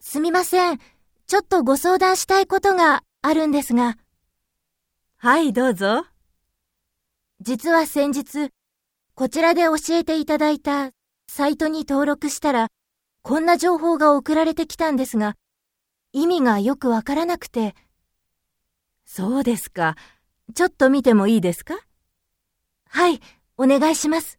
すみません。ちょっとご相談したいことがあるんですが。はい、どうぞ。実は先日、こちらで教えていただいたサイトに登録したら、こんな情報が送られてきたんですが、意味がよくわからなくて。そうですか。ちょっと見てもいいですか？はい、お願いします。